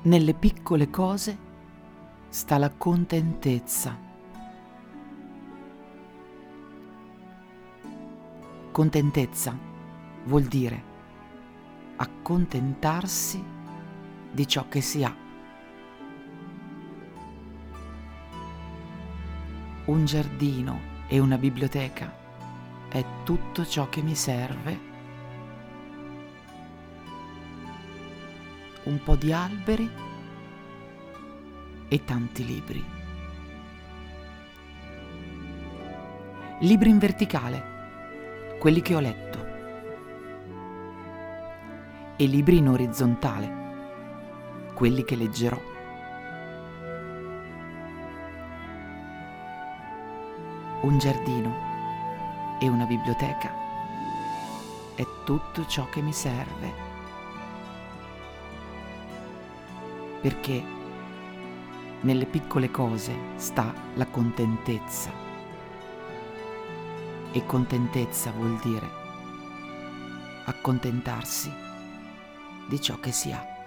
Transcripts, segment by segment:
Nelle piccole cose sta la contentezza. Contentezza vuol dire accontentarsi di ciò che si ha. Un giardino e una biblioteca è tutto ciò che mi serve. Un po' di alberi e tanti libri. Libri in verticale, quelli che ho letto, e libri in orizzontale, quelli che leggerò. Un giardino e una biblioteca è tutto ciò che mi serve. Perché nelle piccole cose sta la contentezza. E contentezza vuol dire accontentarsi di ciò che si ha.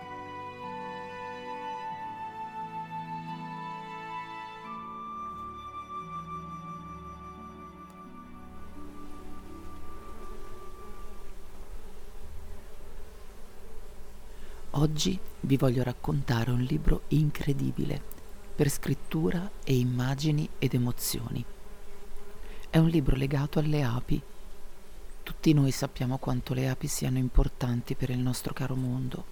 Oggi vi voglio raccontare un libro incredibile per scrittura e immagini ed emozioni. È un libro legato alle api. Tutti noi sappiamo quanto le api siano importanti per il nostro caro mondo.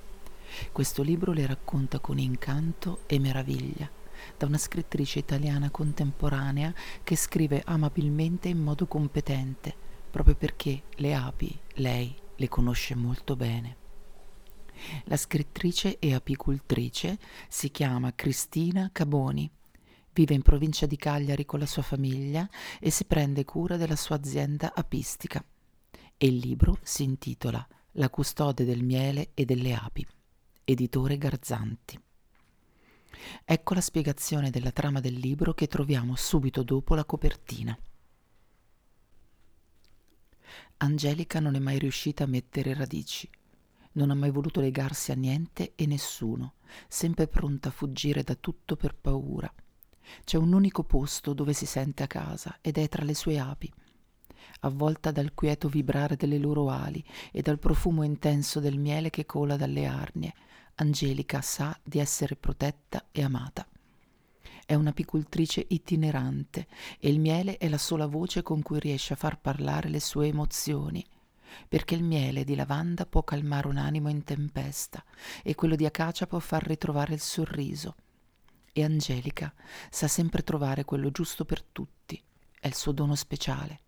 Questo libro le racconta con incanto e meraviglia da una scrittrice italiana contemporanea che scrive amabilmente in modo competente, proprio perché le api lei le conosce molto bene. La scrittrice e apicultrice si chiama Cristina Caboni. Vive in provincia di Cagliari con la sua famiglia e si prende cura della sua azienda apistica. E il libro si intitola La custode del miele e delle api, editore Garzanti. Ecco la spiegazione della trama del libro che troviamo subito dopo la copertina. Angelica non è mai riuscita a mettere radici non ha mai voluto legarsi a niente e nessuno, sempre pronta a fuggire da tutto per paura. C'è un unico posto dove si sente a casa ed è tra le sue api, avvolta dal quieto vibrare delle loro ali e dal profumo intenso del miele che cola dalle arnie. Angelica sa di essere protetta e amata. È un'apicultrice itinerante e il miele è la sola voce con cui riesce a far parlare le sue emozioni perché il miele di lavanda può calmare un animo in tempesta e quello di acacia può far ritrovare il sorriso. E Angelica sa sempre trovare quello giusto per tutti, è il suo dono speciale.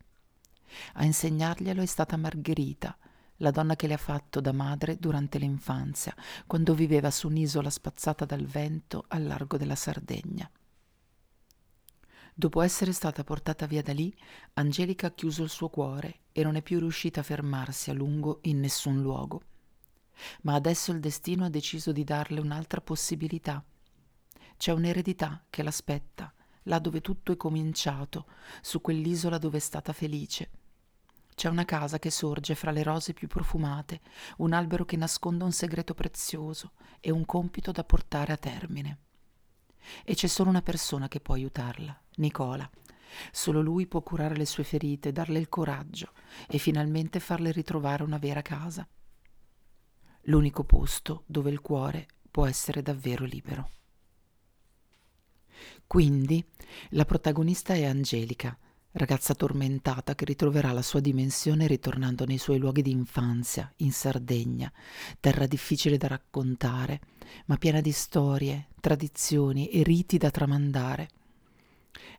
A insegnarglielo è stata Margherita, la donna che le ha fatto da madre durante l'infanzia, quando viveva su un'isola spazzata dal vento al largo della Sardegna. Dopo essere stata portata via da lì, Angelica ha chiuso il suo cuore e non è più riuscita a fermarsi a lungo in nessun luogo. Ma adesso il destino ha deciso di darle un'altra possibilità. C'è un'eredità che l'aspetta, là dove tutto è cominciato, su quell'isola dove è stata felice. C'è una casa che sorge fra le rose più profumate, un albero che nasconde un segreto prezioso e un compito da portare a termine. E c'è solo una persona che può aiutarla, Nicola. Solo lui può curare le sue ferite, darle il coraggio e finalmente farle ritrovare una vera casa. L'unico posto dove il cuore può essere davvero libero. Quindi la protagonista è Angelica, ragazza tormentata che ritroverà la sua dimensione ritornando nei suoi luoghi di infanzia, in Sardegna, terra difficile da raccontare, ma piena di storie, tradizioni e riti da tramandare.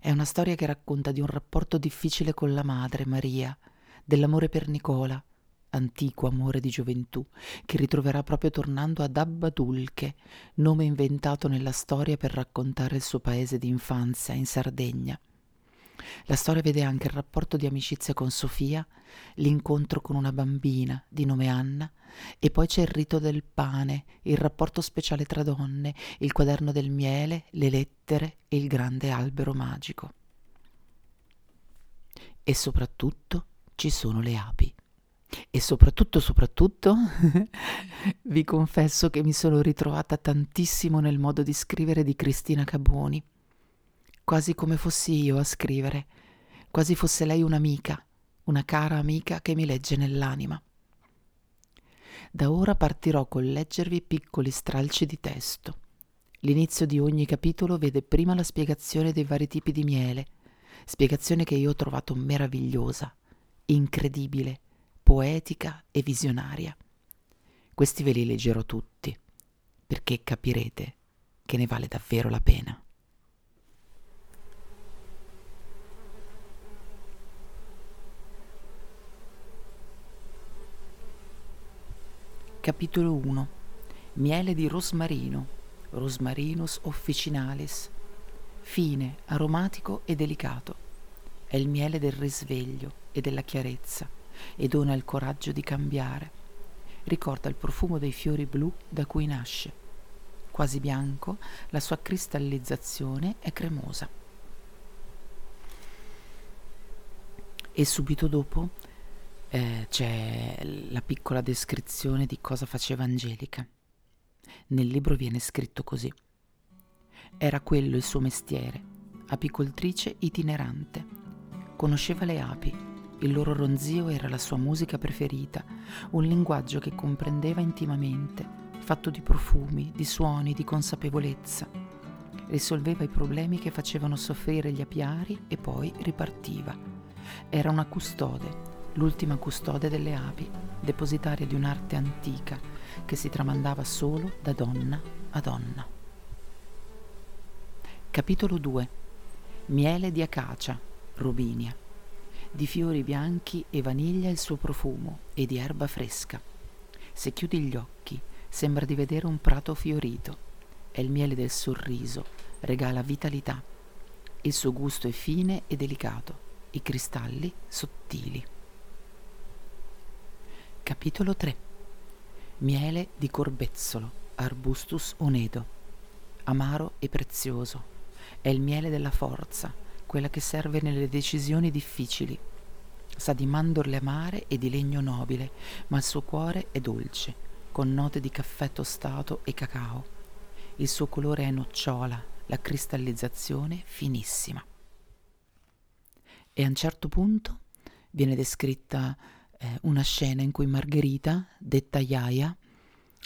È una storia che racconta di un rapporto difficile con la madre, Maria, dell'amore per Nicola, antico amore di gioventù, che ritroverà proprio tornando ad Abbadulche, nome inventato nella storia per raccontare il suo paese di infanzia in Sardegna. La storia vede anche il rapporto di amicizia con Sofia, l'incontro con una bambina di nome Anna e poi c'è il rito del pane, il rapporto speciale tra donne, il quaderno del miele, le lettere e il grande albero magico. E soprattutto ci sono le api. E soprattutto, soprattutto, vi confesso che mi sono ritrovata tantissimo nel modo di scrivere di Cristina Caboni, quasi come fossi io a scrivere, quasi fosse lei un'amica, una cara amica che mi legge nell'anima. Da ora partirò col leggervi piccoli stralci di testo. L'inizio di ogni capitolo vede prima la spiegazione dei vari tipi di miele, spiegazione che io ho trovato meravigliosa, incredibile, poetica e visionaria. Questi ve li leggerò tutti, perché capirete che ne vale davvero la pena. Capitolo 1 Miele di rosmarino, Rosmarinus officinalis. Fine, aromatico e delicato. È il miele del risveglio e della chiarezza e dona il coraggio di cambiare. Ricorda il profumo dei fiori blu da cui nasce. Quasi bianco, la sua cristallizzazione è cremosa. E subito dopo eh, c'è la piccola descrizione di cosa faceva Angelica. Nel libro viene scritto così. Era quello il suo mestiere, apicoltrice itinerante. Conosceva le api, il loro ronzio era la sua musica preferita, un linguaggio che comprendeva intimamente, fatto di profumi, di suoni, di consapevolezza. Risolveva i problemi che facevano soffrire gli apiari e poi ripartiva. Era una custode, l'ultima custode delle api, depositaria di un'arte antica che si tramandava solo da donna a donna. Capitolo 2 Miele di acacia, Robinia. Di fiori bianchi e vaniglia il suo profumo e di erba fresca. Se chiudi gli occhi sembra di vedere un prato fiorito. È il miele del sorriso, regala vitalità. Il suo gusto è fine e delicato, i cristalli sottili. Capitolo 3 Miele di corbezzolo, Arbustus onedo. Amaro e prezioso. È il miele della forza, quella che serve nelle decisioni difficili. Sa di mandorle amare e di legno nobile, ma il suo cuore è dolce, con note di caffè tostato e cacao. Il suo colore è nocciola, la cristallizzazione finissima. E a un certo punto viene descritta eh, una scena in cui Margherita, detta Iaia,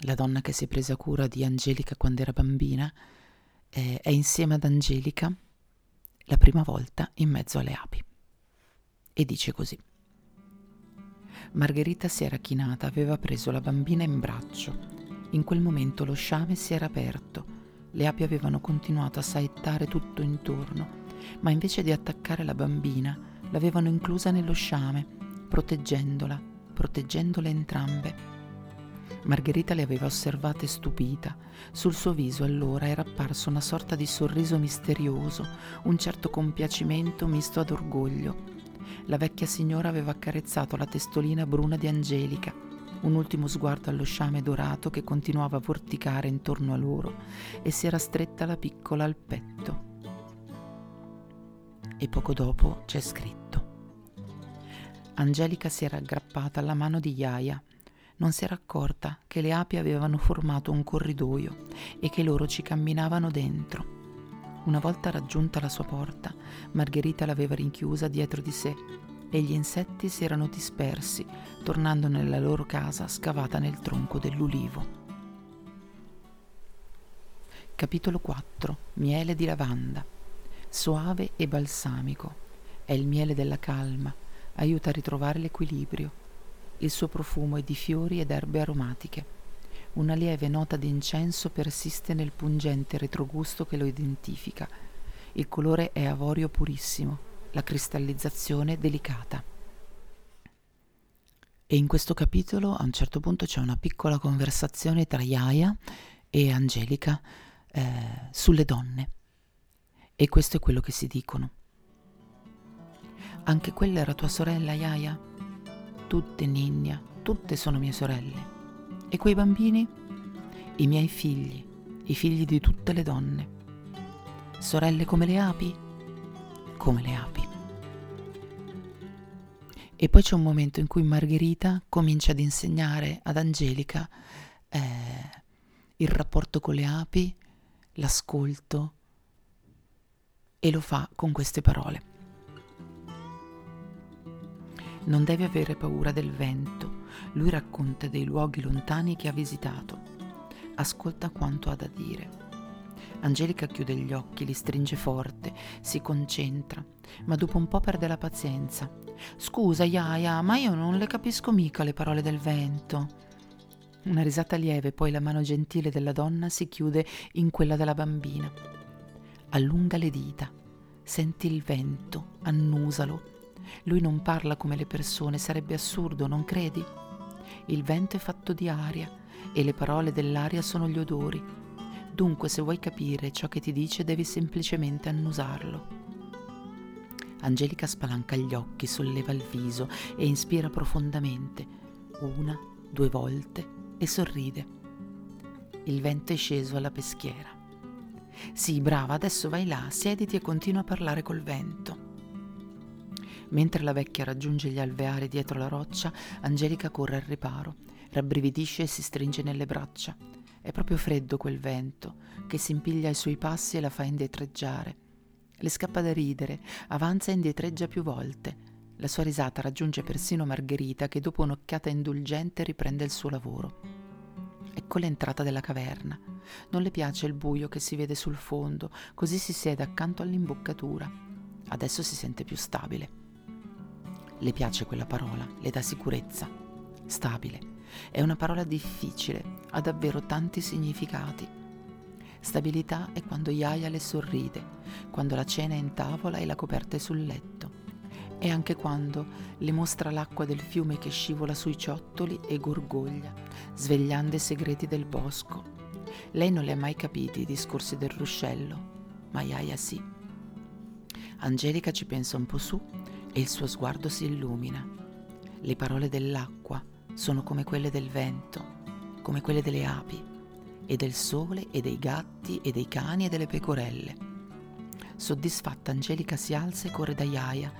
la donna che si è presa cura di Angelica quando era bambina, eh, è insieme ad Angelica la prima volta in mezzo alle api. E dice così. Margherita si era chinata, aveva preso la bambina in braccio. In quel momento lo sciame si era aperto. Le api avevano continuato a saettare tutto intorno, ma invece di attaccare la bambina, l'avevano inclusa nello sciame proteggendola, proteggendole entrambe. Margherita le aveva osservate stupita. Sul suo viso allora era apparso una sorta di sorriso misterioso, un certo compiacimento misto ad orgoglio. La vecchia signora aveva accarezzato la testolina bruna di Angelica, un ultimo sguardo allo sciame dorato che continuava a vorticare intorno a loro e si era stretta la piccola al petto. E poco dopo c'è scritto. Angelica si era aggrappata alla mano di Iaia. Non si era accorta che le api avevano formato un corridoio e che loro ci camminavano dentro. Una volta raggiunta la sua porta, Margherita l'aveva rinchiusa dietro di sé e gli insetti si erano dispersi, tornando nella loro casa scavata nel tronco dell'ulivo. Capitolo 4 Miele di lavanda. Soave e balsamico. È il miele della calma, aiuta a ritrovare l'equilibrio. Il suo profumo è di fiori ed erbe aromatiche. Una lieve nota di incenso persiste nel pungente retrogusto che lo identifica. Il colore è avorio purissimo, la cristallizzazione delicata. E in questo capitolo a un certo punto c'è una piccola conversazione tra Iaia e Angelica eh, sulle donne. E questo è quello che si dicono. Anche quella era tua sorella, Yaya? Tutte, Ninnia, tutte sono mie sorelle. E quei bambini? I miei figli, i figli di tutte le donne. Sorelle come le api? Come le api. E poi c'è un momento in cui Margherita comincia ad insegnare ad Angelica eh, il rapporto con le api, l'ascolto e lo fa con queste parole. Non devi avere paura del vento, lui racconta dei luoghi lontani che ha visitato. Ascolta quanto ha da dire. Angelica chiude gli occhi, li stringe forte, si concentra, ma dopo un po' perde la pazienza. Scusa, Yaya, ma io non le capisco mica le parole del vento. Una risata lieve, poi la mano gentile della donna si chiude in quella della bambina. Allunga le dita, senti il vento, annusalo. Lui non parla come le persone, sarebbe assurdo, non credi? Il vento è fatto di aria e le parole dell'aria sono gli odori. Dunque, se vuoi capire ciò che ti dice, devi semplicemente annusarlo. Angelica spalanca gli occhi, solleva il viso e inspira profondamente, una, due volte, e sorride. Il vento è sceso alla peschiera. Sì, brava, adesso vai là, siediti e continua a parlare col vento. Mentre la vecchia raggiunge gli alveari dietro la roccia, Angelica corre al riparo, rabbrividisce e si stringe nelle braccia. È proprio freddo quel vento, che si impiglia ai suoi passi e la fa indietreggiare. Le scappa da ridere, avanza e indietreggia più volte. La sua risata raggiunge persino Margherita che dopo un'occhiata indulgente riprende il suo lavoro. Ecco l'entrata della caverna. Non le piace il buio che si vede sul fondo, così si siede accanto all'imboccatura. Adesso si sente più stabile. Le piace quella parola, le dà sicurezza. Stabile. È una parola difficile, ha davvero tanti significati. Stabilità è quando Yaya le sorride, quando la cena è in tavola e la coperta è sul letto. E anche quando le mostra l'acqua del fiume che scivola sui ciottoli e gorgoglia, svegliando i segreti del bosco. Lei non li ha mai capiti i discorsi del ruscello, ma Yaya sì. Angelica ci pensa un po' su e il suo sguardo si illumina. Le parole dell'acqua sono come quelle del vento, come quelle delle api, e del sole e dei gatti e dei cani e delle pecorelle. Soddisfatta Angelica si alza e corre da Iaia.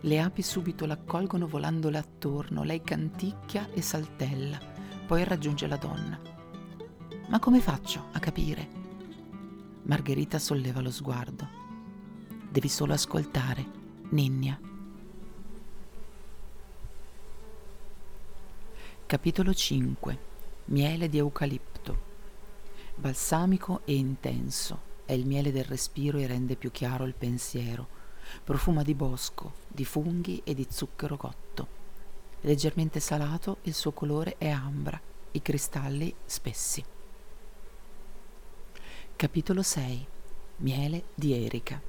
Le api subito l'accolgono volandole attorno, lei canticchia e saltella, poi raggiunge la donna. Ma come faccio a capire? Margherita solleva lo sguardo. Devi solo ascoltare, Ninnia. Capitolo 5 Miele di eucalipto Balsamico e intenso, è il miele del respiro e rende più chiaro il pensiero. Profuma di bosco, di funghi e di zucchero cotto. Leggermente salato, il suo colore è ambra, i cristalli spessi. Capitolo 6 Miele di erica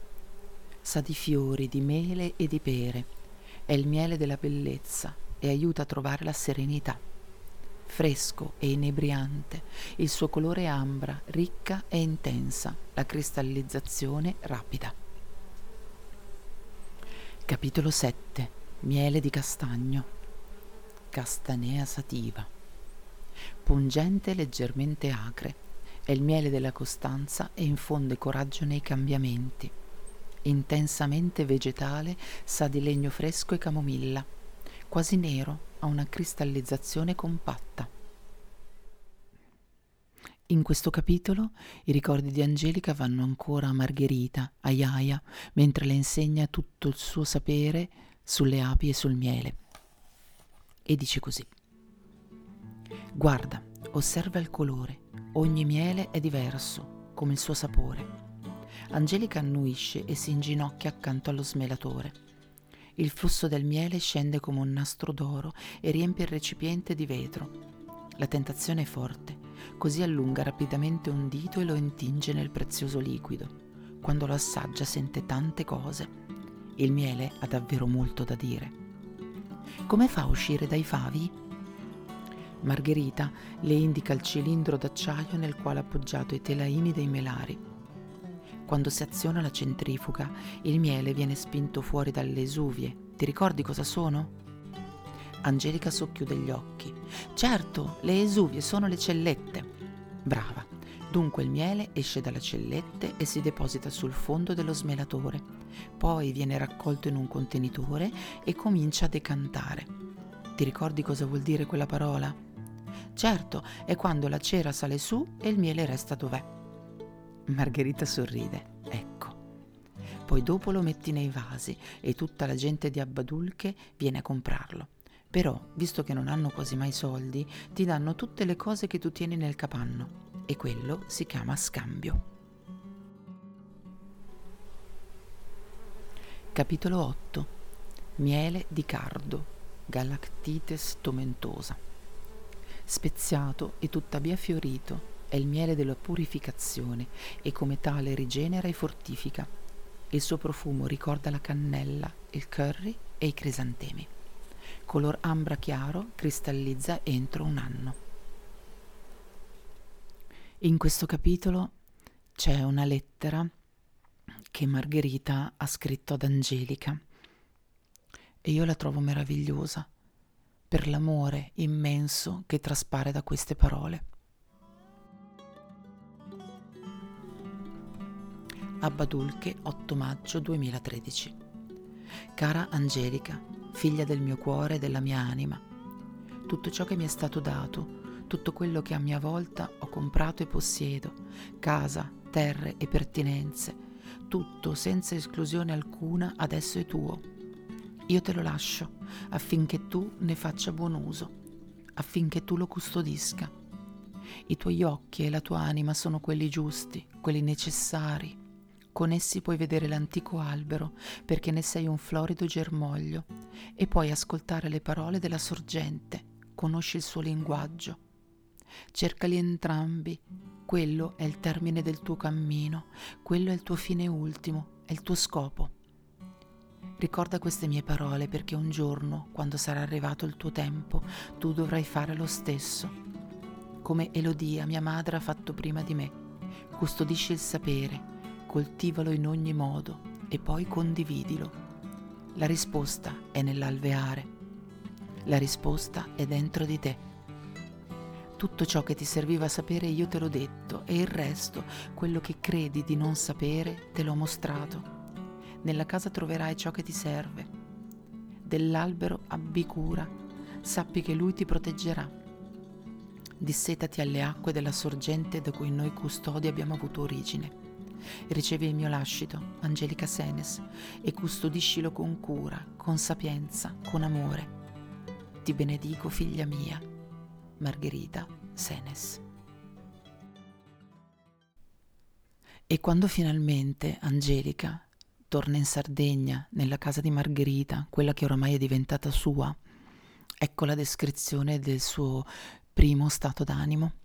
Sa di fiori, di mele e di pere. È il miele della bellezza e aiuta a trovare la serenità fresco e inebriante, il suo colore ambra, ricca e intensa, la cristallizzazione rapida. Capitolo 7 Miele di castagno. Castanea sativa. Pungente e leggermente acre, è il miele della costanza e infonde coraggio nei cambiamenti. Intensamente vegetale, sa di legno fresco e camomilla, quasi nero, ha una cristallizzazione compatta. In questo capitolo i ricordi di Angelica vanno ancora a Margherita, a Iaia, mentre le insegna tutto il suo sapere sulle api e sul miele. E dice così. Guarda, osserva il colore, ogni miele è diverso, come il suo sapore. Angelica annuisce e si inginocchia accanto allo smelatore. Il flusso del miele scende come un nastro d'oro e riempie il recipiente di vetro. La tentazione è forte, così allunga rapidamente un dito e lo intinge nel prezioso liquido. Quando lo assaggia sente tante cose. Il miele ha davvero molto da dire. Come fa a uscire dai favi? Margherita le indica il cilindro d'acciaio nel quale ha appoggiato i telaini dei melari quando si aziona la centrifuga, il miele viene spinto fuori dalle esuvie. Ti ricordi cosa sono? Angelica socchiude gli occhi. Certo, le esuvie sono le cellette. Brava. Dunque il miele esce dalle cellette e si deposita sul fondo dello smelatore, poi viene raccolto in un contenitore e comincia a decantare. Ti ricordi cosa vuol dire quella parola? Certo, è quando la cera sale su e il miele resta dov'è. Margherita sorride. Ecco. Poi dopo lo metti nei vasi e tutta la gente di Abbadulche viene a comprarlo. Però, visto che non hanno quasi mai soldi, ti danno tutte le cose che tu tieni nel capanno e quello si chiama scambio. Capitolo 8 Miele di cardo, Galactites tomentosa. Speziato e tuttavia fiorito, è il miele della purificazione e come tale rigenera e fortifica. Il suo profumo ricorda la cannella, il curry e i crisantemi. Color ambra chiaro cristallizza entro un anno. In questo capitolo c'è una lettera che Margherita ha scritto ad Angelica e io la trovo meravigliosa per l'amore immenso che traspare da queste parole. Abbadulche 8 maggio 2013 Cara Angelica, figlia del mio cuore e della mia anima, tutto ciò che mi è stato dato tutto quello che a mia volta ho comprato e possiedo, casa, terre e pertinenze, tutto senza esclusione alcuna adesso è tuo. Io te lo lascio affinché tu ne faccia buon uso, affinché tu lo custodisca. I tuoi occhi e la tua anima sono quelli giusti, quelli necessari. Con essi puoi vedere l'antico albero, perché ne sei un florido germoglio, e puoi ascoltare le parole della sorgente, conosci il suo linguaggio Cercali entrambi. Quello è il termine del tuo cammino, quello è il tuo fine ultimo, è il tuo scopo. Ricorda queste mie parole perché un giorno, quando sarà arrivato il tuo tempo, tu dovrai fare lo stesso. Come Elodia, mia madre, ha fatto prima di me. Custodisci il sapere, coltivalo in ogni modo e poi condividilo. La risposta è nell'alveare. La risposta è dentro di te. Tutto ciò che ti serviva sapere io te l'ho detto e il resto, quello che credi di non sapere, te l'ho mostrato. Nella casa troverai ciò che ti serve. Dell'albero abbi cura, sappi che lui ti proteggerà. Dissetati alle acque della sorgente da cui noi custodi abbiamo avuto origine. Ricevi il mio lascito, Angelica Senes, e custodiscilo con cura, con sapienza, con amore. Ti benedico, figlia mia Margherita Senes. E quando finalmente Angelica torna in Sardegna, nella casa di Margherita, quella che oramai è diventata sua, ecco la descrizione del suo primo stato d'animo.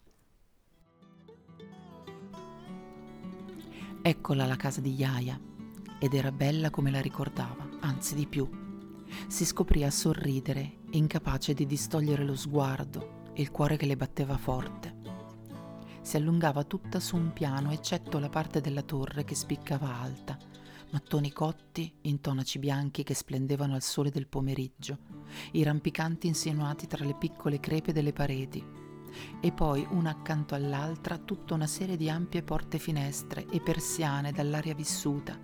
Eccola la casa di Yaya, ed era bella come la ricordava, anzi di più. Si scoprì a sorridere, incapace di distogliere lo sguardo e il cuore che le batteva forte. Si allungava tutta su un piano, eccetto la parte della torre che spiccava alta, mattoni cotti in tonaci bianchi che splendevano al sole del pomeriggio, i rampicanti insinuati tra le piccole crepe delle pareti, e poi una accanto all'altra tutta una serie di ampie porte finestre e persiane dall'aria vissuta,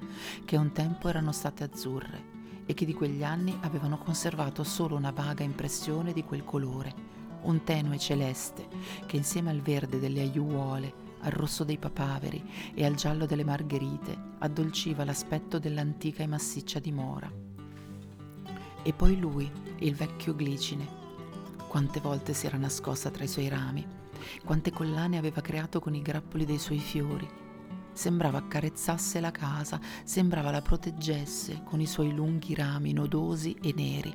che un tempo erano state azzurre e che di quegli anni avevano conservato solo una vaga impressione di quel colore, un tenue celeste che insieme al verde delle aiuole, al rosso dei papaveri e al giallo delle margherite addolciva l'aspetto dell'antica e massiccia dimora. E poi lui, il vecchio glicine. Quante volte si era nascosta tra i suoi rami, quante collane aveva creato con i grappoli dei suoi fiori. Sembrava accarezzasse la casa, sembrava la proteggesse con i suoi lunghi rami nodosi e neri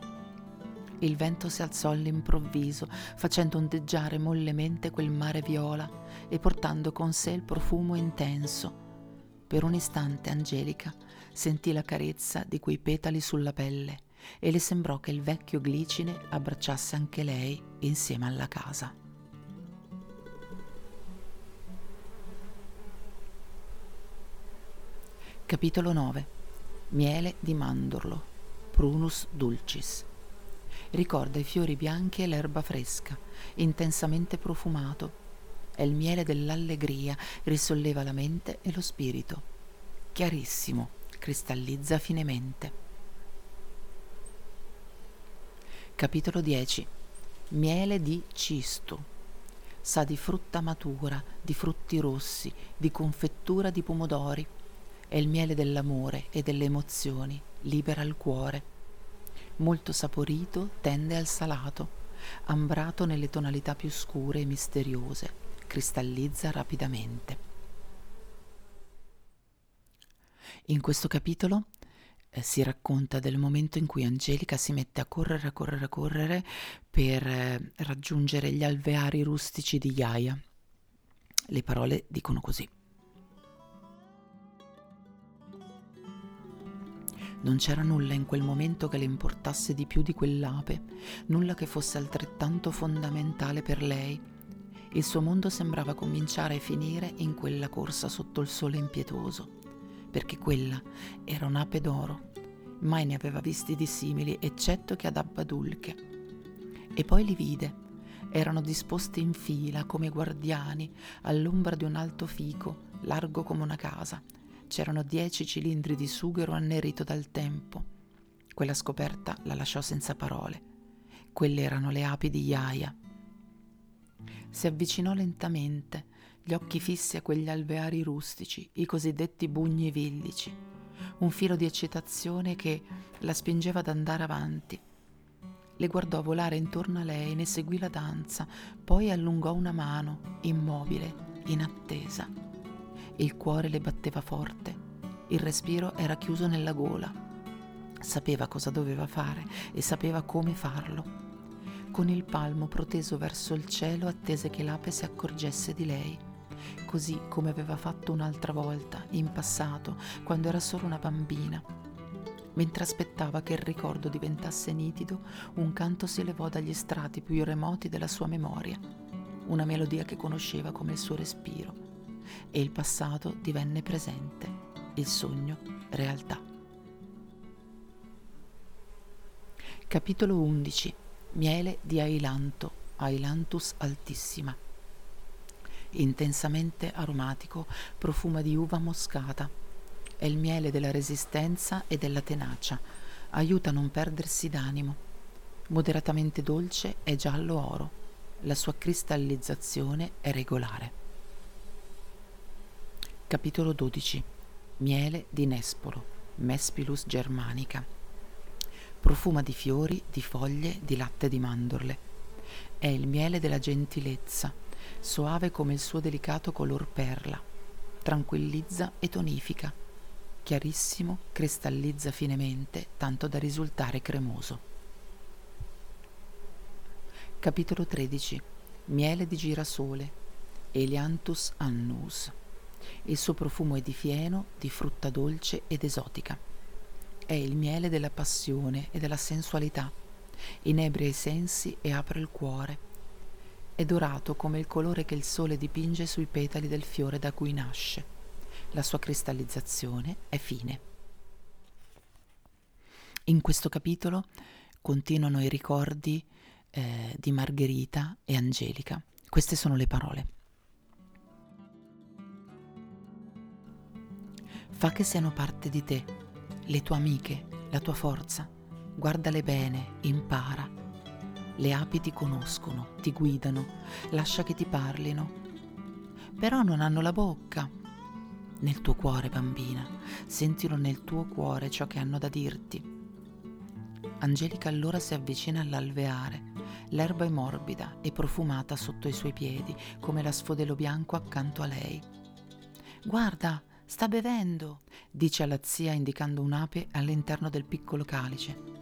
il vento si alzò all'improvviso, facendo ondeggiare mollemente quel mare viola e portando con sé il profumo intenso. Per un istante Angelica sentì la carezza di quei petali sulla pelle e le sembrò che il vecchio glicine abbracciasse anche lei insieme alla casa. Capitolo 9 Miele di mandorlo Prunus dulcis ricorda i fiori bianchi e l'erba fresca, intensamente profumato. È il miele dell'allegria, risolleva la mente e lo spirito. Chiarissimo, cristallizza finemente. Capitolo 10 Miele di cisto sa di frutta matura, di frutti rossi, di confettura di pomodori. È il miele dell'amore e delle emozioni, libera il cuore. Molto saporito, tende al salato, ambrato nelle tonalità più scure e misteriose, cristallizza rapidamente. In questo capitolo eh, si racconta del momento in cui Angelica si mette a correre, a correre, a correre per eh, raggiungere gli alveari rustici di Gaia. Le parole dicono così. Non c'era nulla in quel momento che le importasse di più di quell'ape, nulla che fosse altrettanto fondamentale per lei. Il suo mondo sembrava cominciare e finire in quella corsa sotto il sole impietoso perché quella era un'ape d'oro. Mai ne aveva visti di simili, eccetto che ad Abbadulche. E poi li vide. Erano disposti in fila, come guardiani, all'ombra di un alto fico, largo come una casa. C'erano dieci cilindri di sughero annerito dal tempo. Quella scoperta la lasciò senza parole. Quelle erano le api di Iaia. Si avvicinò lentamente, gli occhi fissi a quegli alveari rustici, i cosiddetti bugni villici, un filo di eccitazione che la spingeva ad andare avanti. Le guardò volare intorno a lei, ne seguì la danza, poi allungò una mano, immobile, in attesa. Il cuore le batteva forte, il respiro era chiuso nella gola. Sapeva cosa doveva fare e sapeva come farlo. Con il palmo proteso verso il cielo attese che l'ape si accorgesse di lei così come aveva fatto un'altra volta, in passato, quando era solo una bambina. Mentre aspettava che il ricordo diventasse nitido, un canto si elevò dagli strati più remoti della sua memoria, una melodia che conosceva come il suo respiro, e il passato divenne presente, il sogno realtà. Capitolo 11 Miele di Ailanto, Ailantus altissima intensamente aromatico, profuma di uva moscata. È il miele della resistenza e della tenacia, aiuta a non perdersi d'animo. Moderatamente dolce è giallo oro, la sua cristallizzazione è regolare. Capitolo 12 Miele di Nespolo, Mespilus germanica. Profuma di fiori, di foglie, di latte di mandorle. È il miele della gentilezza, soave come il suo delicato color perla, tranquillizza e tonifica, chiarissimo, cristallizza finemente, tanto da risultare cremoso. Capitolo 13 Miele di girasole Elianthus annus Il suo profumo è di fieno, di frutta dolce ed esotica. È il miele della passione e della sensualità. Inebria i sensi e apre il cuore è dorato come il colore che il sole dipinge sui petali del fiore da cui nasce. La sua cristallizzazione è fine. In questo capitolo continuano i ricordi eh, di Margherita e Angelica. Queste sono le parole. Fa che siano parte di te, le tue amiche, la tua forza. Guardale bene, impara le api ti conoscono, ti guidano, lascia che ti parlino. Però non hanno la bocca. Nel tuo cuore, bambina, sentilo nel tuo cuore ciò che hanno da dirti. Angelica allora si avvicina all'alveare. L'erba è morbida e profumata sotto i suoi piedi, come la sfodelo bianco accanto a lei. Guarda, sta bevendo, dice alla zia indicando un'ape all'interno del piccolo calice.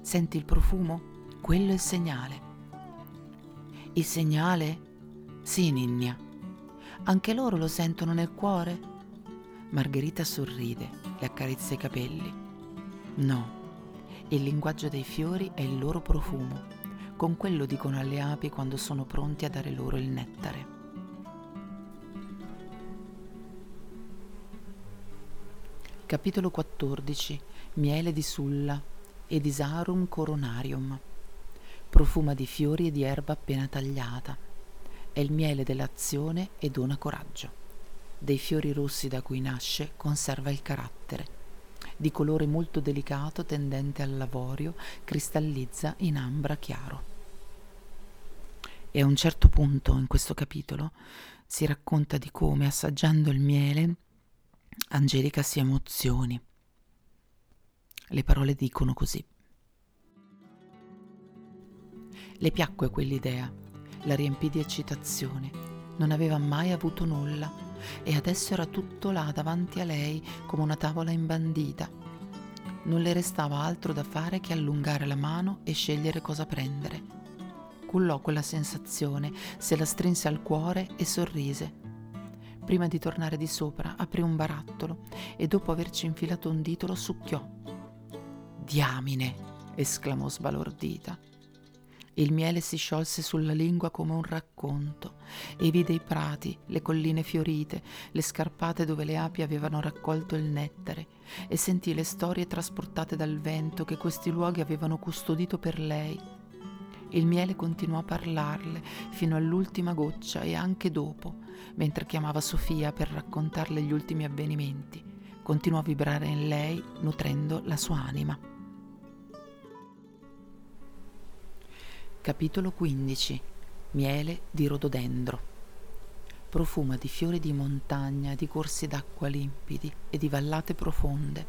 Senti il profumo? Quello è il segnale. Il segnale? Sì, Ninnia. Anche loro lo sentono nel cuore? Margherita sorride, le accarezza i capelli. No, il linguaggio dei fiori è il loro profumo. Con quello dicono alle api quando sono pronti a dare loro il nettare. Capitolo 14 Miele di Sulla Edisarum coronarium profuma di fiori e di erba appena tagliata. È il miele dell'azione e dona coraggio. Dei fiori rossi da cui nasce conserva il carattere. Di colore molto delicato tendente all'avorio, cristallizza in ambra chiaro. E a un certo punto in questo capitolo si racconta di come, assaggiando il miele, Angelica si emozioni. Le parole dicono così. Le piacque quell'idea, la riempì di eccitazione. Non aveva mai avuto nulla e adesso era tutto là davanti a lei come una tavola imbandita. Non le restava altro da fare che allungare la mano e scegliere cosa prendere cullò quella sensazione, se la strinse al cuore e sorrise. Prima di tornare di sopra aprì un barattolo e dopo averci infilato un dito lo succhiò. Diamine! esclamò sbalordita. Il miele si sciolse sulla lingua come un racconto e vide i prati, le colline fiorite, le scarpate dove le api avevano raccolto il nettare e sentì le storie trasportate dal vento che questi luoghi avevano custodito per lei il miele continuò a parlarle fino all'ultima goccia e anche dopo, mentre chiamava Sofia per raccontarle gli ultimi avvenimenti. Continuò a vibrare in lei, nutrendo la sua anima. Capitolo 15 Miele di rododendro Profuma di fiori di montagna, di corsi d'acqua limpidi e di vallate profonde.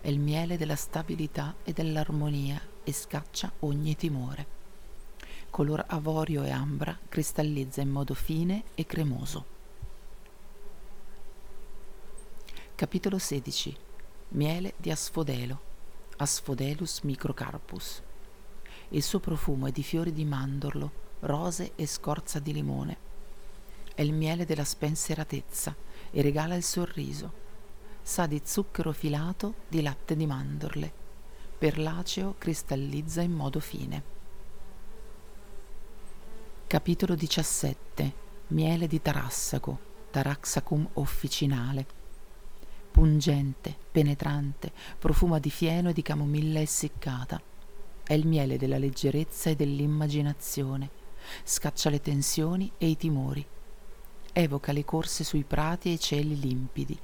È il miele della stabilità e dell'armonia e scaccia ogni timore. Color avorio e ambra, cristallizza in modo fine e cremoso. Capitolo 16 Miele di asfodelo. Asphodelus microcarpus Il suo profumo è di fiori di mandorlo, rose e scorza di limone. È il miele della spensieratezza e regala il sorriso. Sa di zucchero filato, di latte di mandorle. Per l'aceo cristallizza in modo fine. Capitolo 17 Miele di Tarassaco, Taraxacum officinale. Pungente, penetrante, profuma di fieno e di camomilla essiccata. È il miele della leggerezza e dell'immaginazione. Scaccia le tensioni e i timori. Evoca le corse sui prati e i cieli limpidi.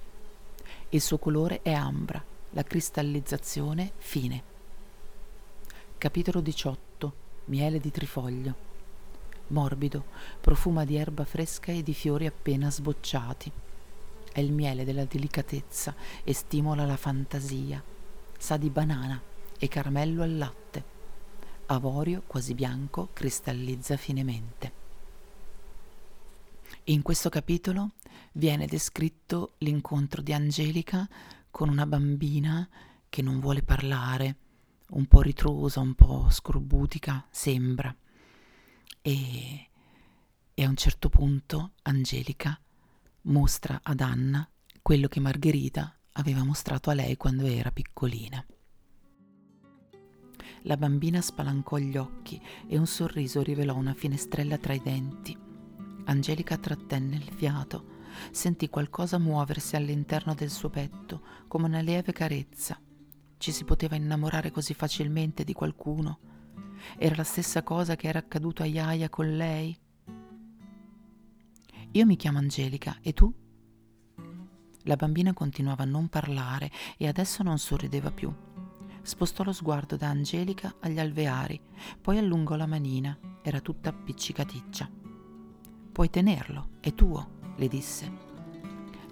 Il suo colore è ambra, la cristallizzazione fine. Capitolo 18 Miele di trifoglio morbido, profuma di erba fresca e di fiori appena sbocciati. È il miele della delicatezza e stimola la fantasia. Sa di banana e caramello al latte. Avorio quasi bianco cristallizza finemente. In questo capitolo viene descritto l'incontro di Angelica con una bambina che non vuole parlare, un po' ritrosa, un po' scorbutica, sembra e, e a un certo punto Angelica mostra ad Anna quello che Margherita aveva mostrato a lei quando era piccolina. La bambina spalancò gli occhi e un sorriso rivelò una finestrella tra i denti. Angelica trattenne il fiato, sentì qualcosa muoversi all'interno del suo petto come una lieve carezza. Ci si poteva innamorare così facilmente di qualcuno era la stessa cosa che era accaduto a Yaya con lei? Io mi chiamo Angelica e tu? La bambina continuava a non parlare e adesso non sorrideva più. Spostò lo sguardo da Angelica agli alveari, poi allungò la manina, era tutta appiccicaticcia. Puoi tenerlo, è tuo, le disse.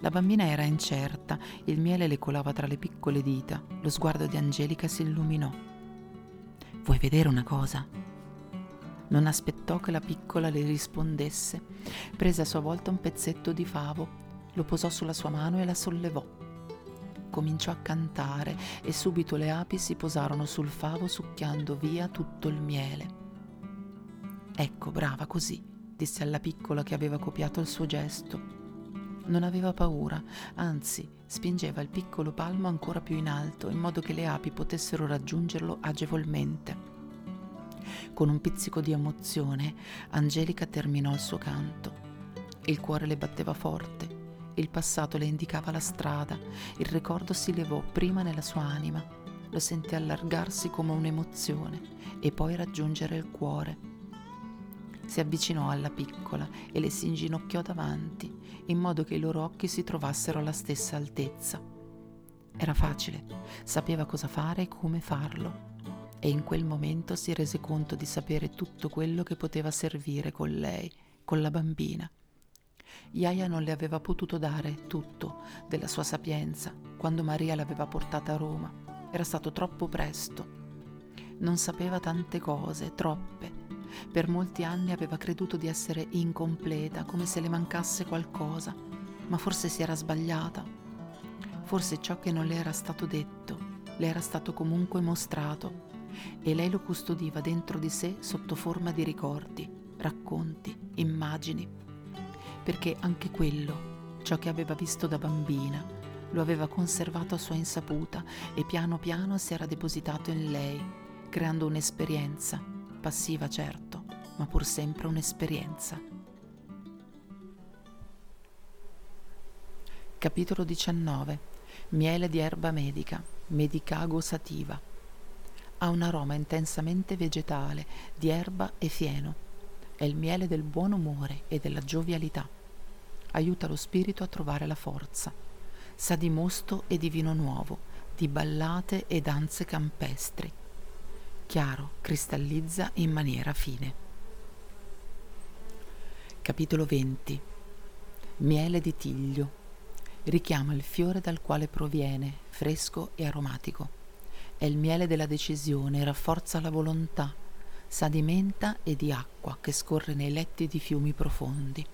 La bambina era incerta, il miele le colava tra le piccole dita, lo sguardo di Angelica si illuminò. Vuoi vedere una cosa? Non aspettò che la piccola le rispondesse. Prese a sua volta un pezzetto di favo, lo posò sulla sua mano e la sollevò. Cominciò a cantare e subito le api si posarono sul favo succhiando via tutto il miele. Ecco, brava così, disse alla piccola che aveva copiato il suo gesto. Non aveva paura, anzi spingeva il piccolo palmo ancora più in alto in modo che le api potessero raggiungerlo agevolmente. Con un pizzico di emozione, Angelica terminò il suo canto. Il cuore le batteva forte, il passato le indicava la strada, il ricordo si levò prima nella sua anima, lo sentì allargarsi come un'emozione e poi raggiungere il cuore. si avvicinò alla piccola e le si inginocchiò davanti, in modo che i loro occhi si trovassero alla stessa altezza. Era facile, sapeva cosa fare e come farlo, e in quel momento si rese conto di sapere tutto quello che poteva servire con lei, con la bambina. Yaya non le aveva potuto dare tutto della sua sapienza quando Maria l'aveva portata a Roma. Era stato troppo presto. Non sapeva tante cose, troppe. Per molti anni aveva creduto di essere incompleta, come se le mancasse qualcosa, ma forse si era sbagliata. Forse ciò che non le era stato detto le era stato comunque mostrato e lei lo custodiva dentro di sé sotto forma di ricordi, racconti, immagini perché anche quello, ciò che aveva visto da bambina, lo aveva conservato a sua insaputa e piano piano si era depositato in lei, creando un'esperienza, passiva certo, ma pur sempre un'esperienza. Capitolo 19 Miele di erba medica, Medicago sativa. Ha un aroma intensamente vegetale, di erba e fieno è il miele del buon umore e della giovialità. Aiuta lo spirito a trovare la forza. Sa di mosto e di vino nuovo, di ballate e danze campestri. Chiaro, cristallizza in maniera fine. Capitolo 20 Miele di tiglio. Richiama il fiore dal quale proviene, fresco e aromatico. È il miele della decisione, rafforza la volontà, sa di menta e di acqua che scorre nei letti di fiumi profondi,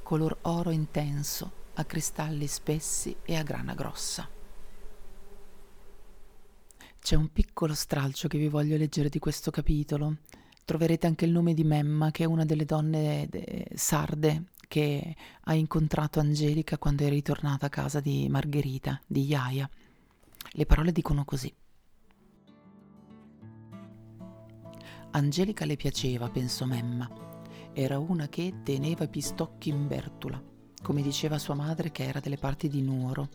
color oro intenso, a cristalli spessi e a grana grossa. C'è un piccolo stralcio che vi voglio leggere di questo capitolo. Troverete anche il nome di Memma, che è una delle donne de- sarde che ha incontrato Angelica quando è ritornata a casa di Margherita, di Iaia. Le parole dicono così. Angelica le piaceva, pensò Memma. Era una che teneva i pistocchi in bertula, come diceva sua madre che era delle parti di Nuoro.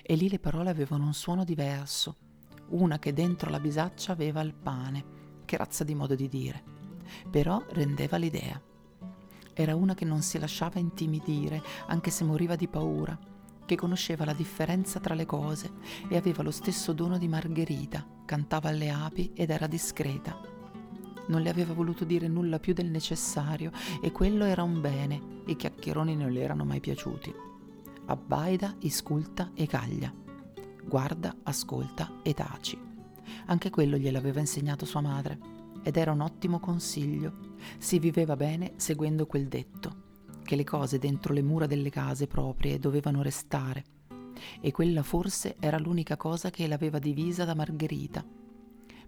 E lì le parole avevano un suono diverso. Una che dentro la bisaccia aveva il pane, che razza di modo di dire. Però rendeva l'idea. Era una che non si lasciava intimidire, anche se moriva di paura, che conosceva la differenza tra le cose e aveva lo stesso dono di Margherita, cantava alle api ed era discreta non le aveva voluto dire nulla più del necessario e quello era un bene, i chiacchieroni non le erano mai piaciuti. Abbaida, isculta e caglia. Guarda, ascolta e taci. Anche quello gliel'aveva insegnato sua madre ed era un ottimo consiglio. Si viveva bene seguendo quel detto, che le cose dentro le mura delle case proprie dovevano restare. E quella forse era l'unica cosa che l'aveva divisa da Margherita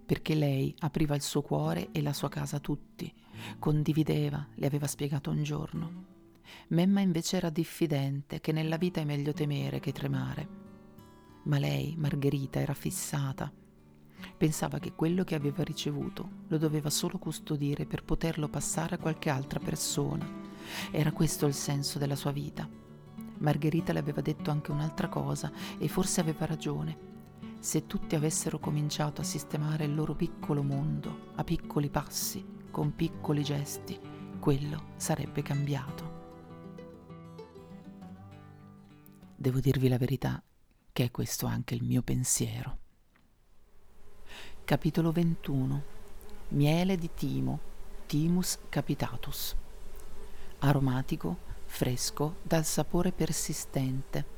perché lei apriva il suo cuore e la sua casa a tutti, condivideva, le aveva spiegato un giorno. Memma invece era diffidente, che nella vita è meglio temere che tremare. Ma lei, Margherita, era fissata. Pensava che quello che aveva ricevuto lo doveva solo custodire per poterlo passare a qualche altra persona. Era questo il senso della sua vita. Margherita le aveva detto anche un'altra cosa e forse aveva ragione se tutti avessero cominciato a sistemare il loro piccolo mondo a piccoli passi, con piccoli gesti, quello sarebbe cambiato. Devo dirvi la verità che è questo anche il mio pensiero. Capitolo 21 Miele di timo, Timus capitatus. Aromatico, fresco, dal sapore persistente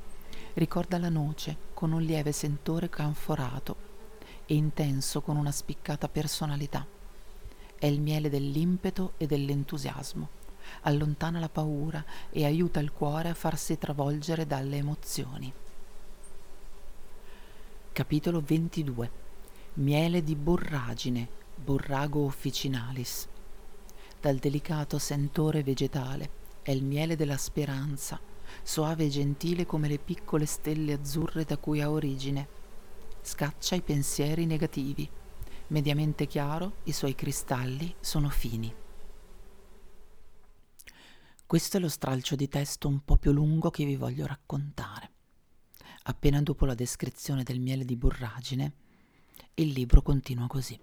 Ricorda la noce con un lieve sentore canforato e intenso con una spiccata personalità. È il miele dell'impeto e dell'entusiasmo. Allontana la paura e aiuta il cuore a farsi travolgere dalle emozioni. Capitolo 22 Miele di borragine, borrago officinalis. Dal delicato sentore vegetale è il miele della speranza, soave e gentile come le piccole stelle azzurre da cui ha origine. Scaccia i pensieri negativi. Mediamente chiaro, i suoi cristalli sono fini. Questo è lo stralcio di testo un po' più lungo che vi voglio raccontare. Appena dopo la descrizione del miele di borragine, il libro continua così.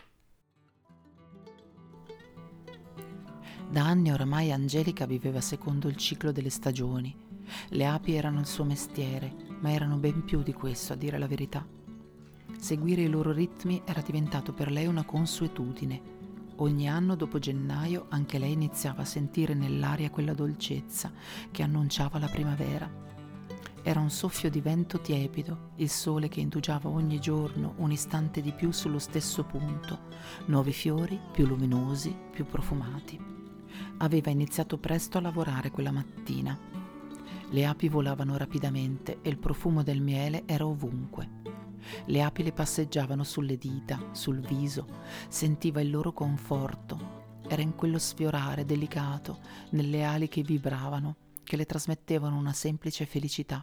Da anni oramai Angelica viveva secondo il ciclo delle stagioni. Le api erano il suo mestiere, ma erano ben più di questo, a dire la verità. Seguire i loro ritmi era diventato per lei una consuetudine. Ogni anno dopo gennaio anche lei iniziava a sentire nell'aria quella dolcezza che annunciava la primavera. Era un soffio di vento tiepido, il sole che indugiava ogni giorno un istante di più sullo stesso punto, nuovi fiori più luminosi, più profumati. Aveva iniziato presto a lavorare quella mattina. Le api volavano rapidamente e il profumo del miele era ovunque. Le api le passeggiavano sulle dita, sul viso, sentiva il loro conforto. Era in quello sfiorare delicato, nelle ali che vibravano, che le trasmettevano una semplice felicità.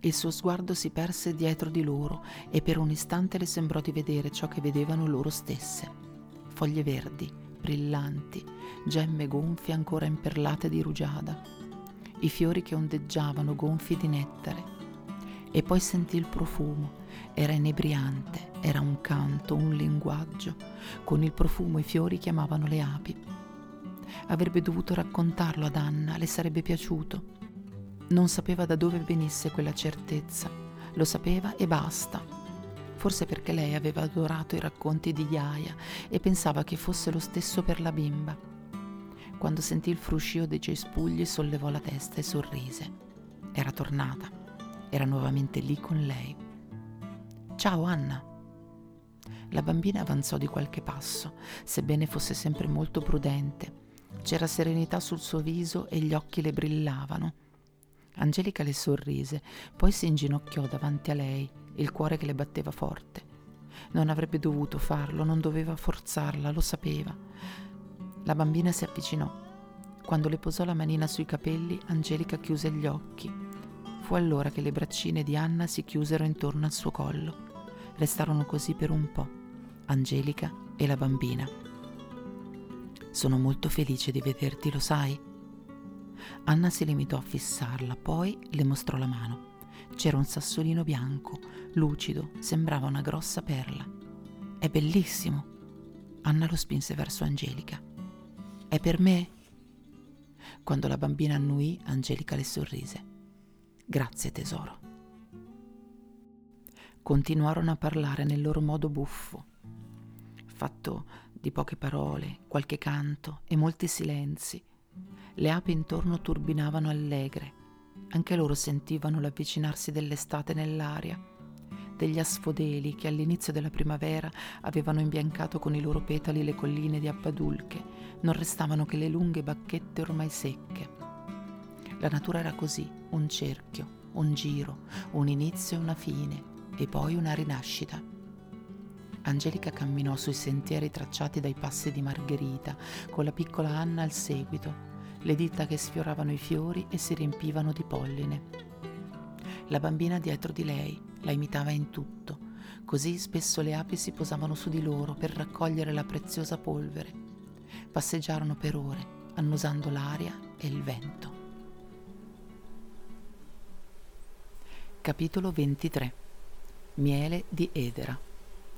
Il suo sguardo si perse dietro di loro e per un istante le sembrò di vedere ciò che vedevano loro stesse. Foglie verdi, brillanti, gemme gonfie ancora imperlate di rugiada, i fiori che ondeggiavano gonfi di nettare. E poi sentì il profumo, era inebriante, era un canto, un linguaggio. Con il profumo i fiori chiamavano le api. Avrebbe dovuto raccontarlo ad Anna, le sarebbe piaciuto. Non sapeva da dove venisse quella certezza, lo sapeva e basta. Forse perché lei aveva adorato i racconti di Yaya e pensava che fosse lo stesso per la bimba. Quando sentì il fruscio dei cespugli sollevò la testa e sorrise. Era tornata, era nuovamente lì con lei. Ciao Anna. La bambina avanzò di qualche passo, sebbene fosse sempre molto prudente. C'era serenità sul suo viso e gli occhi le brillavano. Angelica le sorrise, poi si inginocchiò davanti a lei, il cuore che le batteva forte. Non avrebbe dovuto farlo, non doveva forzarla, lo sapeva. La bambina si avvicinò. Quando le posò la manina sui capelli, Angelica chiuse gli occhi. Fu allora che le braccine di Anna si chiusero intorno al suo collo. Restarono così per un po', Angelica e la bambina. Sono molto felice di vederti, lo sai? Anna si limitò a fissarla, poi le mostrò la mano. C'era un sassolino bianco, lucido, sembrava una grossa perla. È bellissimo. Anna lo spinse verso Angelica. È per me? Quando la bambina annuì, Angelica le sorrise. Grazie tesoro continuarono a parlare nel loro modo buffo, fatto di poche parole, qualche canto e molti silenzi. Le api intorno turbinavano allegre, anche loro sentivano l'avvicinarsi dell'estate nell'aria, degli asfodeli che all'inizio della primavera avevano imbiancato con i loro petali le colline di Appadulche, non restavano che le lunghe bacchette ormai secche. La natura era così, un cerchio, un giro, un inizio e una fine, e poi una rinascita. Angelica camminò sui sentieri tracciati dai passi di Margherita, con la piccola Anna al seguito, le dita che sfioravano i fiori e si riempivano di polline. La bambina dietro di lei la imitava in tutto, così spesso le api si posavano su di loro per raccogliere la preziosa polvere. Passeggiarono per ore, annusando l'aria e il vento. Capitolo 23 Miele di Edera,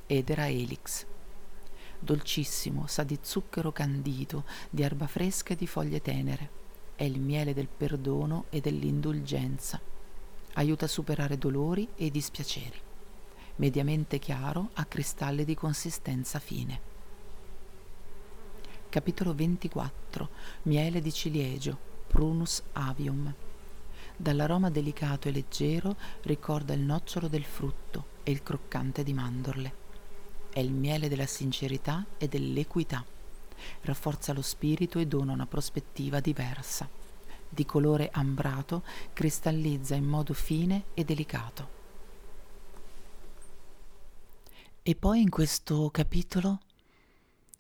Edera Elix. Dolcissimo, sa di zucchero candito, di erba fresca e di foglie tenere. È il miele del perdono e dell'indulgenza. Aiuta a superare dolori e dispiaceri. Mediamente chiaro, a cristalli di consistenza fine. Capitolo 24. Miele di ciliegio, Prunus avium dall'aroma delicato e leggero ricorda il nocciolo del frutto e il croccante di mandorle. È il miele della sincerità e dell'equità. Rafforza lo spirito e dona una prospettiva diversa. Di colore ambrato, cristallizza in modo fine e delicato. E poi in questo capitolo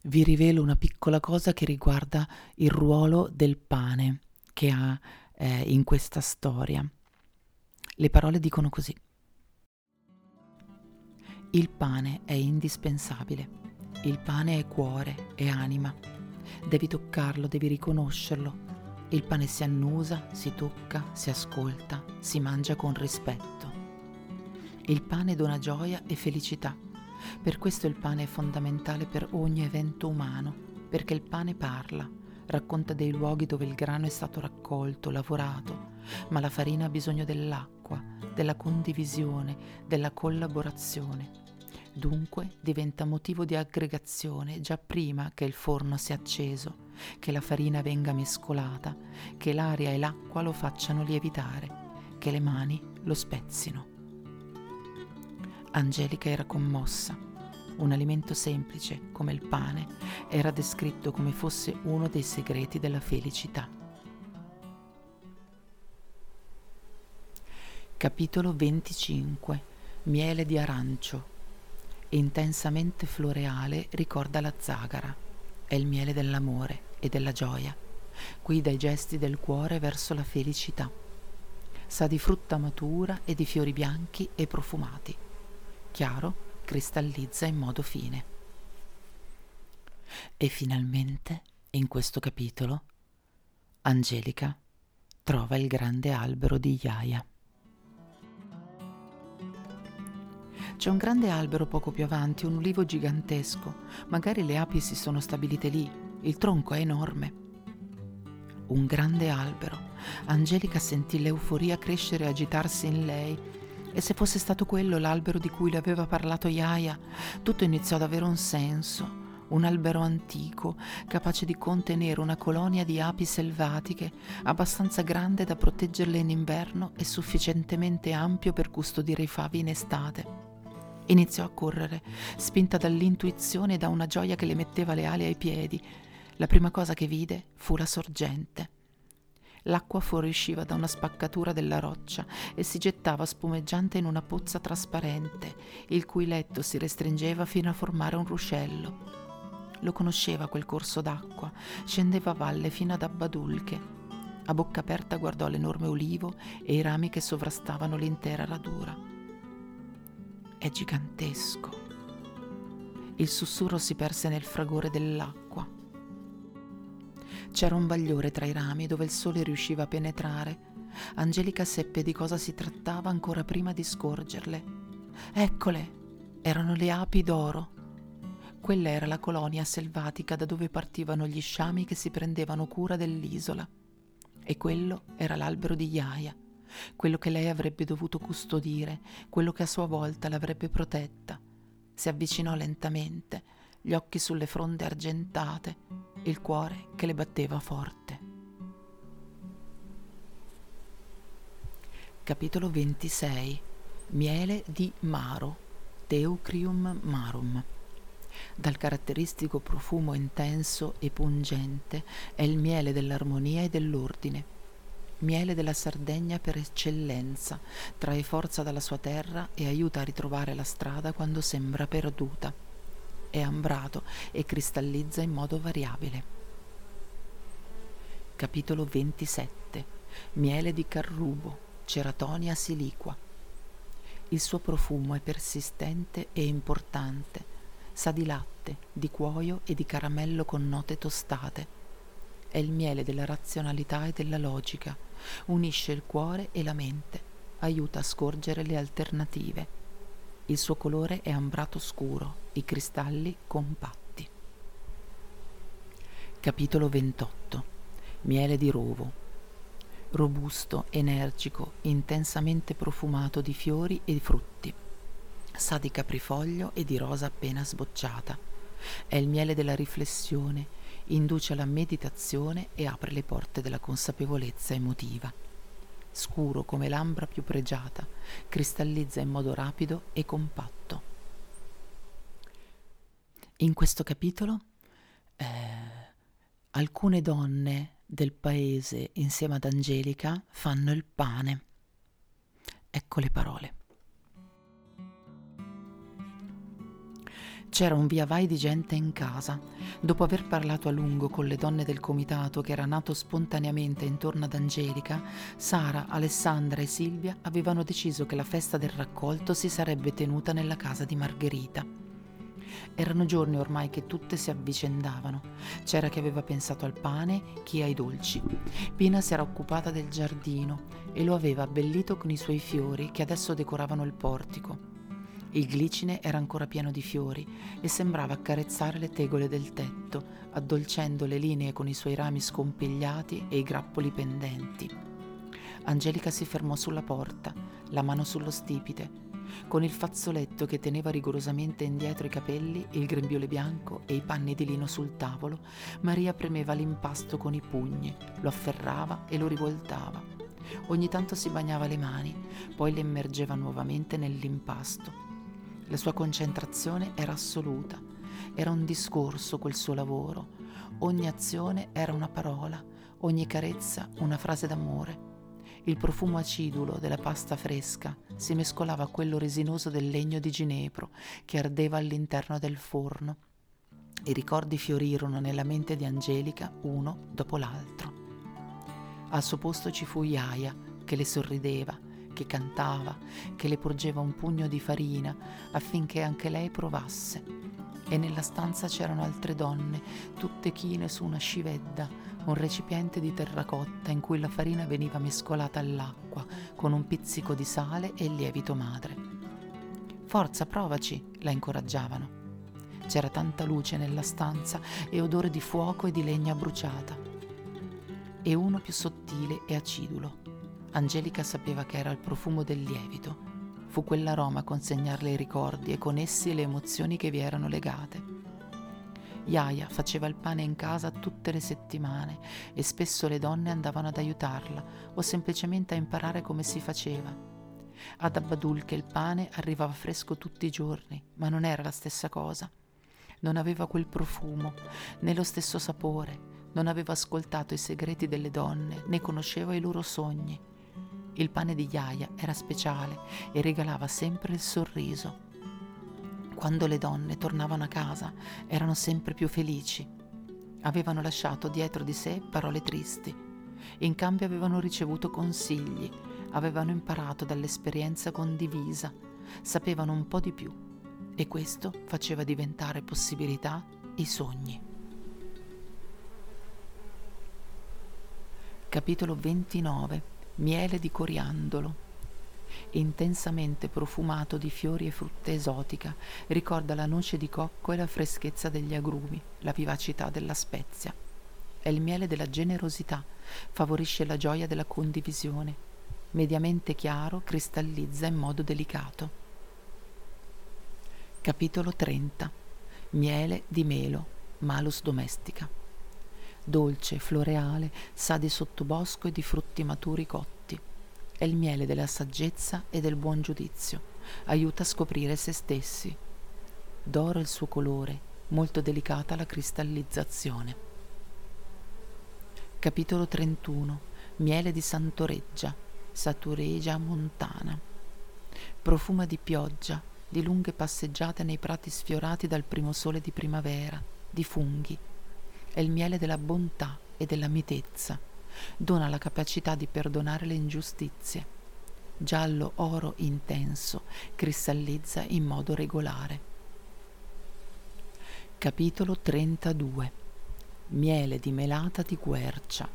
vi rivelo una piccola cosa che riguarda il ruolo del pane che ha eh, in questa storia. Le parole dicono così. Il pane è indispensabile. Il pane è cuore, è anima. Devi toccarlo, devi riconoscerlo. Il pane si annusa, si tocca, si ascolta, si mangia con rispetto. Il pane dona gioia e felicità. Per questo il pane è fondamentale per ogni evento umano, perché il pane parla, racconta dei luoghi dove il grano è stato raccolto, lavorato, ma la farina ha bisogno dell'acqua, della condivisione, della collaborazione. Dunque diventa motivo di aggregazione già prima che il forno sia acceso, che la farina venga mescolata, che l'aria e l'acqua lo facciano lievitare, che le mani lo spezzino. Angelica era commossa. Un alimento semplice, come il pane, era descritto come fosse uno dei segreti della felicità. Capitolo 25 Miele di arancio intensamente floreale ricorda la zagara, è il miele dell'amore e della gioia, guida i gesti del cuore verso la felicità. Sa di frutta matura e di fiori bianchi e profumati. Chiaro, cristallizza in modo fine. E finalmente, in questo capitolo, Angelica trova il grande albero di Iaia. C'è un grande albero poco più avanti, un ulivo gigantesco. Magari le api si sono stabilite lì. Il tronco è enorme. Un grande albero. Angelica sentì l'euforia crescere e agitarsi in lei. E se fosse stato quello l'albero di cui le aveva parlato Iaia, tutto iniziò ad avere un senso un albero antico, capace di contenere una colonia di api selvatiche, abbastanza grande da proteggerle in inverno e sufficientemente ampio per custodire i favi in estate. Iniziò a correre, spinta dall'intuizione e da una gioia che le metteva le ali ai piedi. La prima cosa che vide fu la sorgente. L'acqua fuoriusciva da una spaccatura della roccia e si gettava spumeggiante in una pozza trasparente, il cui letto si restringeva fino a formare un ruscello. Lo conosceva quel corso d'acqua, scendeva a valle fino ad Abbadulche. A bocca aperta guardò l'enorme ulivo e i rami che sovrastavano l'intera radura è gigantesco. Il sussurro si perse nel fragore dell'acqua. C'era un bagliore tra i rami dove il sole riusciva a penetrare. Angelica seppe di cosa si trattava ancora prima di scorgerle. Eccole! Erano le api d'oro. Quella era la colonia selvatica da dove partivano gli sciami che si prendevano cura dell'isola. E quello era l'albero di Iaia quello che lei avrebbe dovuto custodire, quello che a sua volta l'avrebbe protetta. Si avvicinò lentamente, gli occhi sulle fronde argentate, il cuore che le batteva forte. Capitolo 26 Miele di Maro Teucrium marum dal caratteristico profumo intenso e pungente è il miele dell'armonia e dell'ordine miele della Sardegna per eccellenza, trae forza dalla sua terra e aiuta a ritrovare la strada quando sembra perduta. È ambrato e cristallizza in modo variabile. Capitolo 27 Miele di carrubo, ceratonia siliqua. Il suo profumo è persistente e importante, sa di latte, di cuoio e di caramello con note tostate è il miele della razionalità e della logica, unisce il cuore e la mente, aiuta a scorgere le alternative. Il suo colore è ambrato scuro, i cristalli compatti. Capitolo 28 Miele di rovo robusto, energico, intensamente profumato di fiori e frutti. Sa di caprifoglio e di rosa appena sbocciata. È il miele della riflessione, induce alla meditazione e apre le porte della consapevolezza emotiva. Scuro come l'ambra più pregiata, cristallizza in modo rapido e compatto. In questo capitolo eh, alcune donne del paese insieme ad Angelica fanno il pane. Ecco le parole. C'era un via vai di gente in casa. Dopo aver parlato a lungo con le donne del comitato che era nato spontaneamente intorno ad Angelica, Sara, Alessandra e Silvia avevano deciso che la festa del raccolto si sarebbe tenuta nella casa di Margherita. Erano giorni ormai che tutte si avvicendavano. C'era chi aveva pensato al pane, chi ai dolci. Pina si era occupata del giardino e lo aveva abbellito con i suoi fiori che adesso decoravano il portico Il glicine era ancora pieno di fiori e sembrava accarezzare le tegole del tetto, addolcendo le linee con i suoi rami scompigliati e i grappoli pendenti. Angelica si fermò sulla porta, la mano sullo stipite. Con il fazzoletto che teneva rigorosamente indietro i capelli, il grembiule bianco e i panni di lino sul tavolo, Maria premeva l'impasto con i pugni, lo afferrava e lo rivoltava. Ogni tanto si bagnava le mani, poi le immergeva nuovamente nell'impasto la sua concentrazione era assoluta. Era un discorso quel suo lavoro. Ogni azione era una parola, ogni carezza una frase d'amore. Il profumo acidulo della pasta fresca si mescolava a quello resinoso del legno di ginepro che ardeva all'interno del forno. I ricordi fiorirono nella mente di Angelica uno dopo l'altro. Al suo posto ci fu Iaia che le sorrideva che cantava, che le porgeva un pugno di farina affinché anche lei provasse. E nella stanza c'erano altre donne, tutte chine su una scivedda, un recipiente di terracotta in cui la farina veniva mescolata all'acqua con un pizzico di sale e lievito madre. Forza, provaci, la incoraggiavano. C'era tanta luce nella stanza e odore di fuoco e di legna bruciata. E uno più sottile e acidulo Angelica sapeva che era il profumo del lievito. Fu quell'aroma a consegnarle i ricordi e con essi le emozioni che vi erano legate. Yaya faceva il pane in casa tutte le settimane e spesso le donne andavano ad aiutarla o semplicemente a imparare come si faceva. Ad Abbadulche il pane arrivava fresco tutti i giorni, ma non era la stessa cosa. Non aveva quel profumo, né lo stesso sapore, non aveva ascoltato i segreti delle donne, né conosceva i loro sogni. Il pane di Yaya era speciale e regalava sempre il sorriso. Quando le donne tornavano a casa erano sempre più felici. Avevano lasciato dietro di sé parole tristi. In cambio avevano ricevuto consigli, avevano imparato dall'esperienza condivisa, sapevano un po' di più e questo faceva diventare possibilità i sogni. Capitolo 29 miele di coriandolo. Intensamente profumato di fiori e frutta esotica, ricorda la noce di cocco e la freschezza degli agrumi, la vivacità della spezia. È il miele della generosità, favorisce la gioia della condivisione. Mediamente chiaro, cristallizza in modo delicato. Capitolo 30 Miele di melo, malus domestica dolce, floreale, sa di sottobosco e di frutti maturi cotti. È il miele della saggezza e del buon giudizio. Aiuta a scoprire se stessi. D'oro il suo colore, molto delicata la cristallizzazione. Capitolo 31 Miele di Santoreggia, Saturegia montana. Profuma di pioggia, di lunghe passeggiate nei prati sfiorati dal primo sole di primavera, di funghi, è il miele della bontà e della mitezza. Dona la capacità di perdonare le ingiustizie. Giallo oro intenso, cristallizza in modo regolare. Capitolo 32 Miele di melata di quercia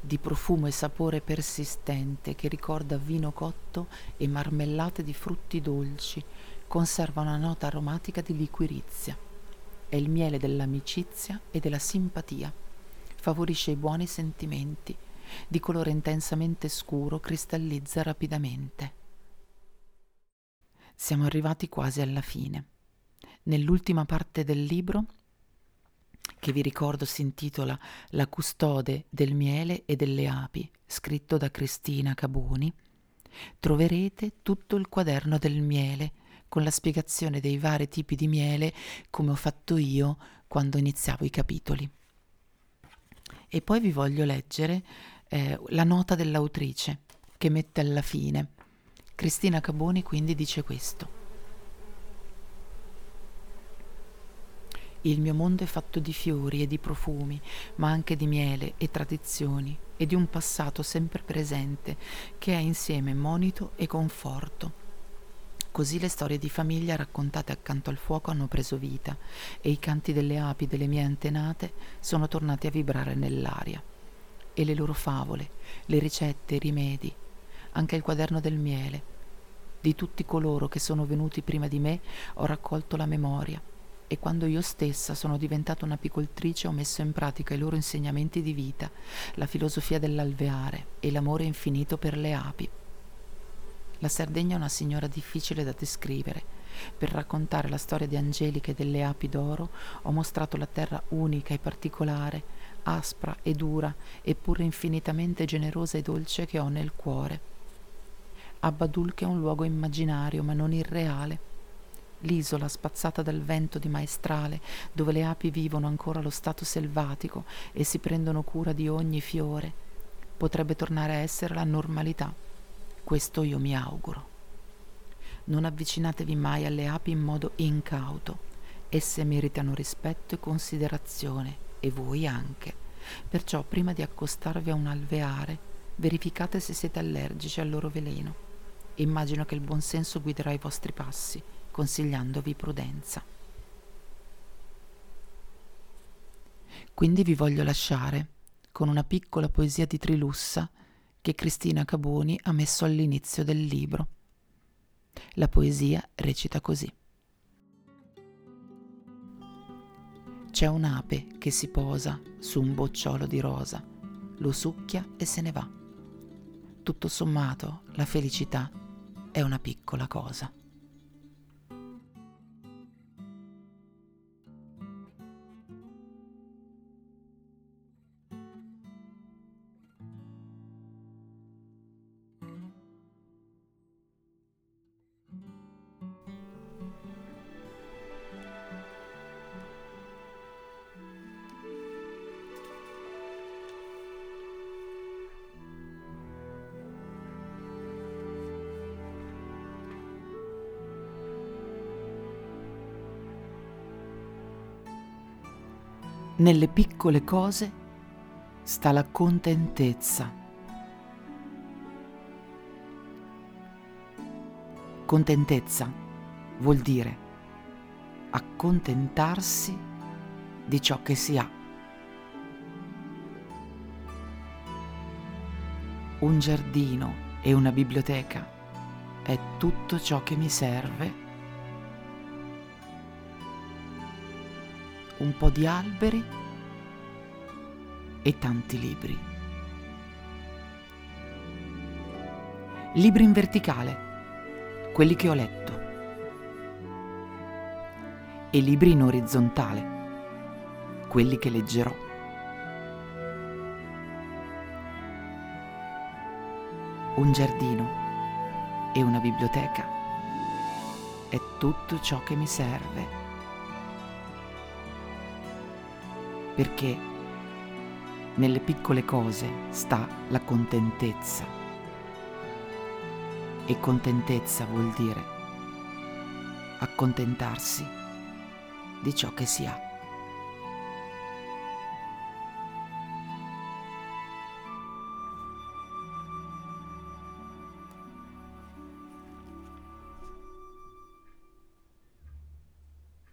di profumo e sapore persistente che ricorda vino cotto e marmellate di frutti dolci, conserva una nota aromatica di liquirizia è il miele dell'amicizia e della simpatia. Favorisce i buoni sentimenti. Di colore intensamente scuro, cristallizza rapidamente. Siamo arrivati quasi alla fine. Nell'ultima parte del libro, che vi ricordo si intitola La custode del miele e delle api, scritto da Cristina Caboni, troverete tutto il quaderno del miele con la spiegazione dei vari tipi di miele come ho fatto io quando iniziavo i capitoli. E poi vi voglio leggere eh, la nota dell'autrice che mette alla fine. Cristina Caboni quindi dice questo. Il mio mondo è fatto di fiori e di profumi, ma anche di miele e tradizioni e di un passato sempre presente che è insieme monito e conforto. Così le storie di famiglia raccontate accanto al fuoco hanno preso vita e i canti delle api delle mie antenate sono tornati a vibrare nell'aria. E le loro favole, le ricette, i rimedi, anche il quaderno del miele. Di tutti coloro che sono venuti prima di me ho raccolto la memoria e quando io stessa sono diventata un'apicoltrice ho messo in pratica i loro insegnamenti di vita, la filosofia dell'alveare e l'amore infinito per le api. La Sardegna è una signora difficile da descrivere. Per raccontare la storia di Angelica e delle api d'oro ho mostrato la terra unica e particolare, aspra e dura, eppure infinitamente generosa e dolce che ho nel cuore. Abbadulch è un luogo immaginario ma non irreale l'isola spazzata dal vento di maestrale, dove le api vivono ancora lo stato selvatico e si prendono cura di ogni fiore, potrebbe tornare a essere la normalità. Questo io mi auguro. Non avvicinatevi mai alle api in modo incauto. Esse meritano rispetto e considerazione, e voi anche. Perciò prima di accostarvi a un alveare, verificate se siete allergici al loro veleno. Immagino che il buon senso guiderà i vostri passi consigliandovi prudenza. Quindi vi voglio lasciare con una piccola poesia di Trilussa che Cristina Caboni ha messo all'inizio del libro. La poesia recita così. C'è un'ape che si posa su un bocciolo di rosa, lo succhia e se ne va. Tutto sommato, la felicità è una piccola cosa. Nelle piccole cose sta la contentezza. Contentezza vuol dire accontentarsi di ciò che si ha. Un giardino e una biblioteca è tutto ciò che mi serve un po' di alberi e tanti libri. Libri in verticale, quelli che ho letto, e libri in orizzontale, quelli che leggerò. Un giardino e una biblioteca è tutto ciò che mi serve perché nelle piccole cose sta la contentezza. E contentezza vuol dire accontentarsi di ciò che si ha.